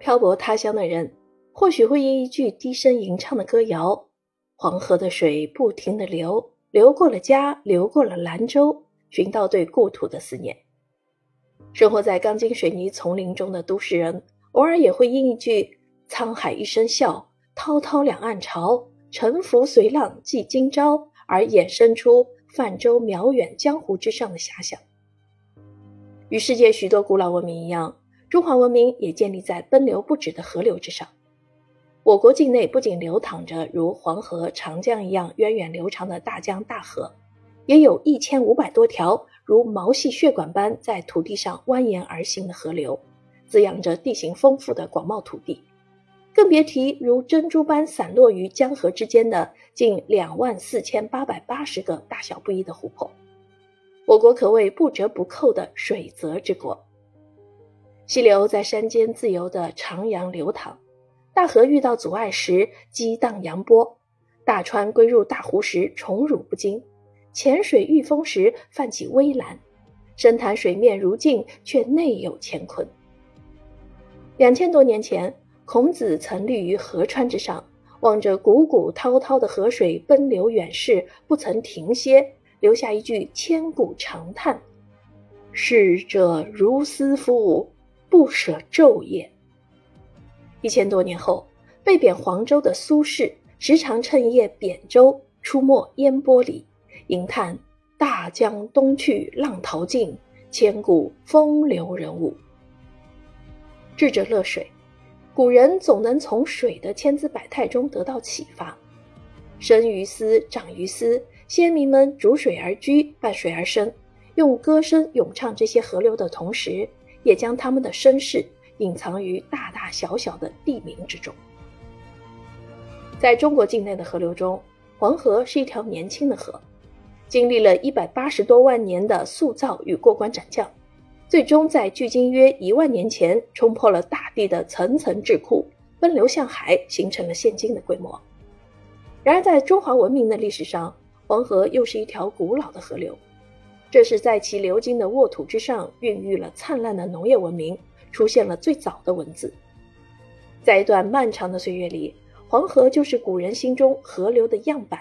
漂泊他乡的人，或许会因一句低声吟唱的歌谣：“黄河的水不停地流，流过了家，流过了兰州”，寻到对故土的思念。生活在钢筋水泥丛林中的都市人，偶尔也会因一句“沧海一声笑，滔滔两岸潮，沉浮随浪记今朝”而衍生出泛舟渺远江湖之上的遐想。与世界许多古老文明一样。中华文明也建立在奔流不止的河流之上。我国境内不仅流淌着如黄河、长江一样源远流长的大江大河，也有一千五百多条如毛细血管般在土地上蜿蜒而行的河流，滋养着地形丰富的广袤土地。更别提如珍珠般散落于江河之间的近两万四千八百八十个大小不一的湖泊。我国可谓不折不扣的水泽之国。溪流在山间自由地徜徉流淌，大河遇到阻碍时激荡扬波，大川归入大湖时宠辱不惊，浅水遇风时泛起微澜，深潭水面如镜，却内有乾坤。两千多年前，孔子曾立于河川之上，望着汩汩滔滔的河水奔流远逝，不曾停歇，留下一句千古长叹：“逝者如斯夫。”不舍昼夜。一千多年后，被贬黄州的苏轼时常趁夜扁舟出没烟波里，吟叹“大江东去，浪淘尽，千古风流人物”。智者乐水，古人总能从水的千姿百态中得到启发。生于斯，长于斯，先民们逐水而居，伴水而生，用歌声咏唱这些河流的同时。也将他们的身世隐藏于大大小小的地名之中。在中国境内的河流中，黄河是一条年轻的河，经历了一百八十多万年的塑造与过关斩将，最终在距今约一万年前冲破了大地的层层桎梏，奔流向海，形成了现今的规模。然而，在中华文明的历史上，黄河又是一条古老的河流。这是在其流经的沃土之上孕育了灿烂的农业文明，出现了最早的文字。在一段漫长的岁月里，黄河就是古人心中河流的样板，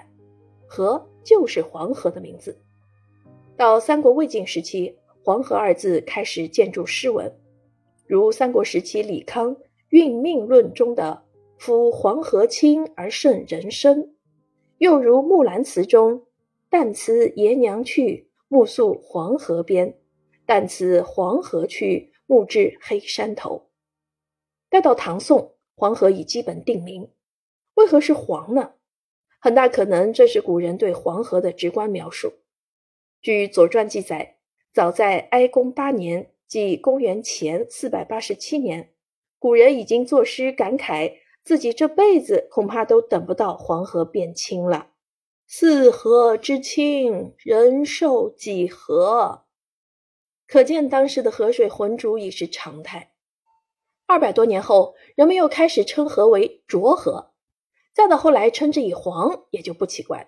河就是黄河的名字。到三国魏晋时期，黄河二字开始建筑诗文，如三国时期李康《运命论》中的“夫黄河清而胜人生”，又如《木兰辞》中“旦辞爷娘去”。暮宿黄河边，但辞黄河去，暮至黑山头。待到唐宋，黄河已基本定名。为何是黄呢？很大可能这是古人对黄河的直观描述。据《左传》记载，早在哀公八年，即公元前四百八十七年，古人已经作诗感慨，自己这辈子恐怕都等不到黄河变清了。四河之清，人寿几何？可见当时的河水浑浊已是常态。二百多年后，人们又开始称河为浊河，再到后来称之以黄，也就不奇怪了。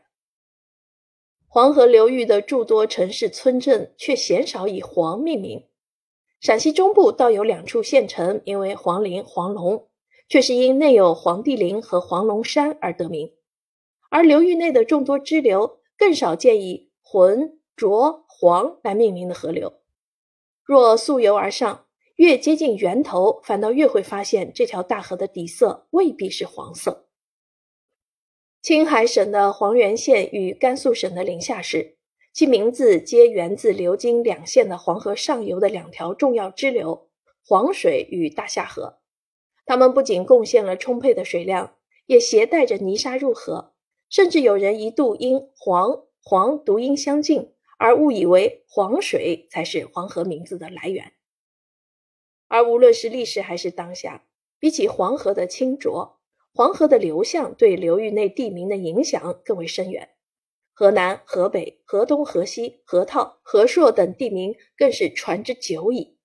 黄河流域的诸多城市村镇却鲜少以黄命名。陕西中部倒有两处县城名为黄陵、黄龙，却是因内有黄帝陵和黄龙山而得名。而流域内的众多支流，更少见以浑、浊、黄来命名的河流。若溯游而上，越接近源头，反倒越会发现这条大河的底色未必是黄色。青海省的黄原县与甘肃省的临夏市，其名字皆源自流经两县的黄河上游的两条重要支流——黄水与大夏河。它们不仅贡献了充沛的水量，也携带着泥沙入河。甚至有人一度因黄黄读音相近而误以为黄水才是黄河名字的来源。而无论是历史还是当下，比起黄河的清浊，黄河的流向对流域内地名的影响更为深远。河南、河北、河东、河西、河套、河朔等地名更是传之久矣。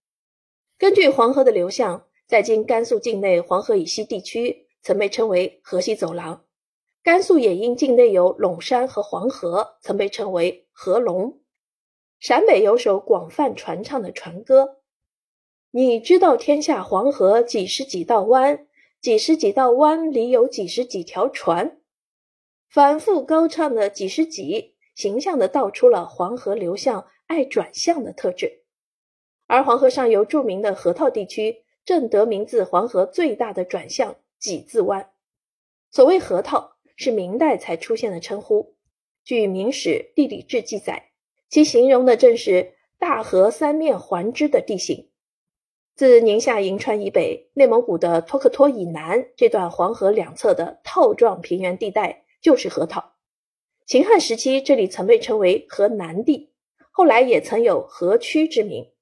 根据黄河的流向，在今甘肃境内黄河以西地区曾被称为河西走廊。甘肃也因境内有陇山和黄河，曾被称为河龙。陕北有首广泛传唱的船歌：“你知道天下黄河几十几道弯，几十几道弯里有几十几条船。反复高唱的几十几，形象地道出了黄河流向爱转向的特质。而黄河上游著名的河套地区，正得名自黄河最大的转向几字湾。所谓河套，是明代才出现的称呼。据《明史地理志》记载，其形容的正是大河三面环之的地形。自宁夏银川以北、内蒙古的托克托以南这段黄河两侧的套状平原地带，就是河套。秦汉时期，这里曾被称为河南地，后来也曾有河曲之名。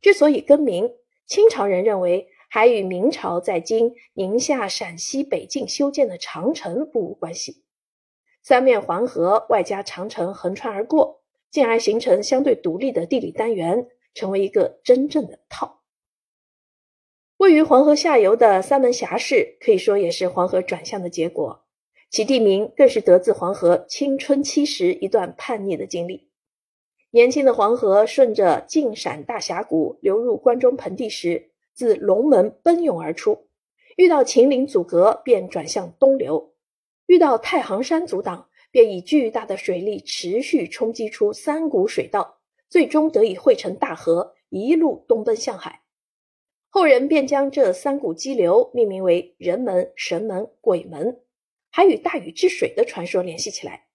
之所以更名，清朝人认为还与明朝在今宁夏、陕西北境修建的长城不无关系。三面环河，外加长城横穿而过，进而形成相对独立的地理单元，成为一个真正的套。位于黄河下游的三门峡市，可以说也是黄河转向的结果。其地名更是得自黄河青春期时一段叛逆的经历。年轻的黄河顺着晋陕大峡谷流入关中盆地时，自龙门奔涌而出，遇到秦岭阻隔，便转向东流；遇到太行山阻挡，便以巨大的水力持续冲击出三股水道，最终得以汇成大河，一路东奔向海。后人便将这三股激流命名为人门、神门、鬼门，还与大禹治水的传说联系起来。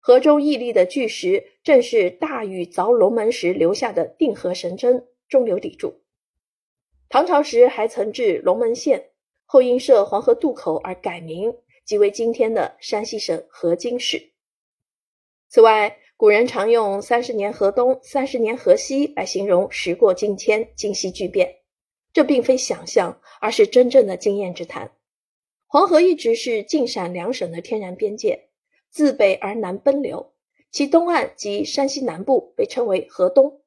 河中屹立的巨石，正是大禹凿龙门时留下的定河神针，中流砥柱。唐朝时还曾置龙门县，后因设黄河渡口而改名，即为今天的山西省河津市。此外，古人常用“三十年河东，三十年河西”来形容时过境迁、今昔巨变。这并非想象，而是真正的经验之谈。黄河一直是晋陕两省的天然边界，自北而南奔流，其东岸及山西南部被称为河东，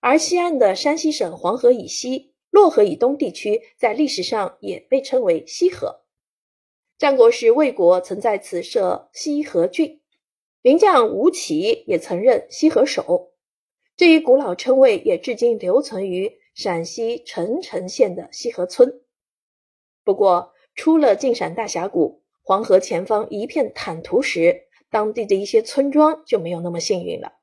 而西岸的山西省黄河以西、洛河以东地区，在历史上也被称为西河。战国时，魏国曾在此设西河郡，名将吴起也曾任西河守。这一古老称谓也至今留存于。陕西澄城县的西河村，不过出了晋陕大峡谷，黄河前方一片坦途时，当地的一些村庄就没有那么幸运了。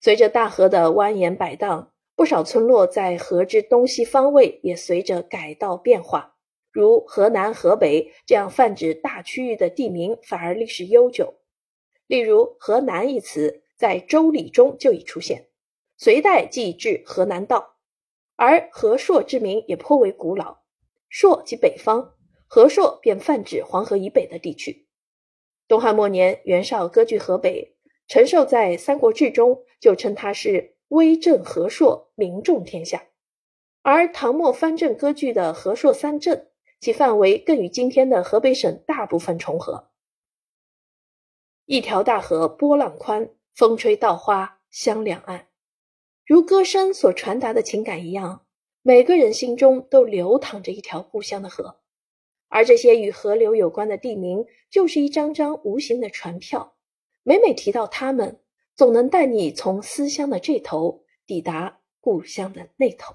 随着大河的蜿蜒摆荡，不少村落在河之东西方位也随着改道变化，如河南、河北这样泛指大区域的地名，反而历史悠久。例如“河南”一词，在《周礼》中就已出现，隋代即至河南道。而河朔之名也颇为古老，朔即北方，河朔便泛指黄河以北的地区。东汉末年，袁绍割据河北，陈寿在《三国志》中就称他是威震河朔，名重天下。而唐末藩镇割据的河朔三镇，其范围更与今天的河北省大部分重合。一条大河波浪宽，风吹稻花香两岸。如歌声所传达的情感一样，每个人心中都流淌着一条故乡的河，而这些与河流有关的地名，就是一张张无形的船票。每每提到它们，总能带你从思乡的这头抵达故乡的那头。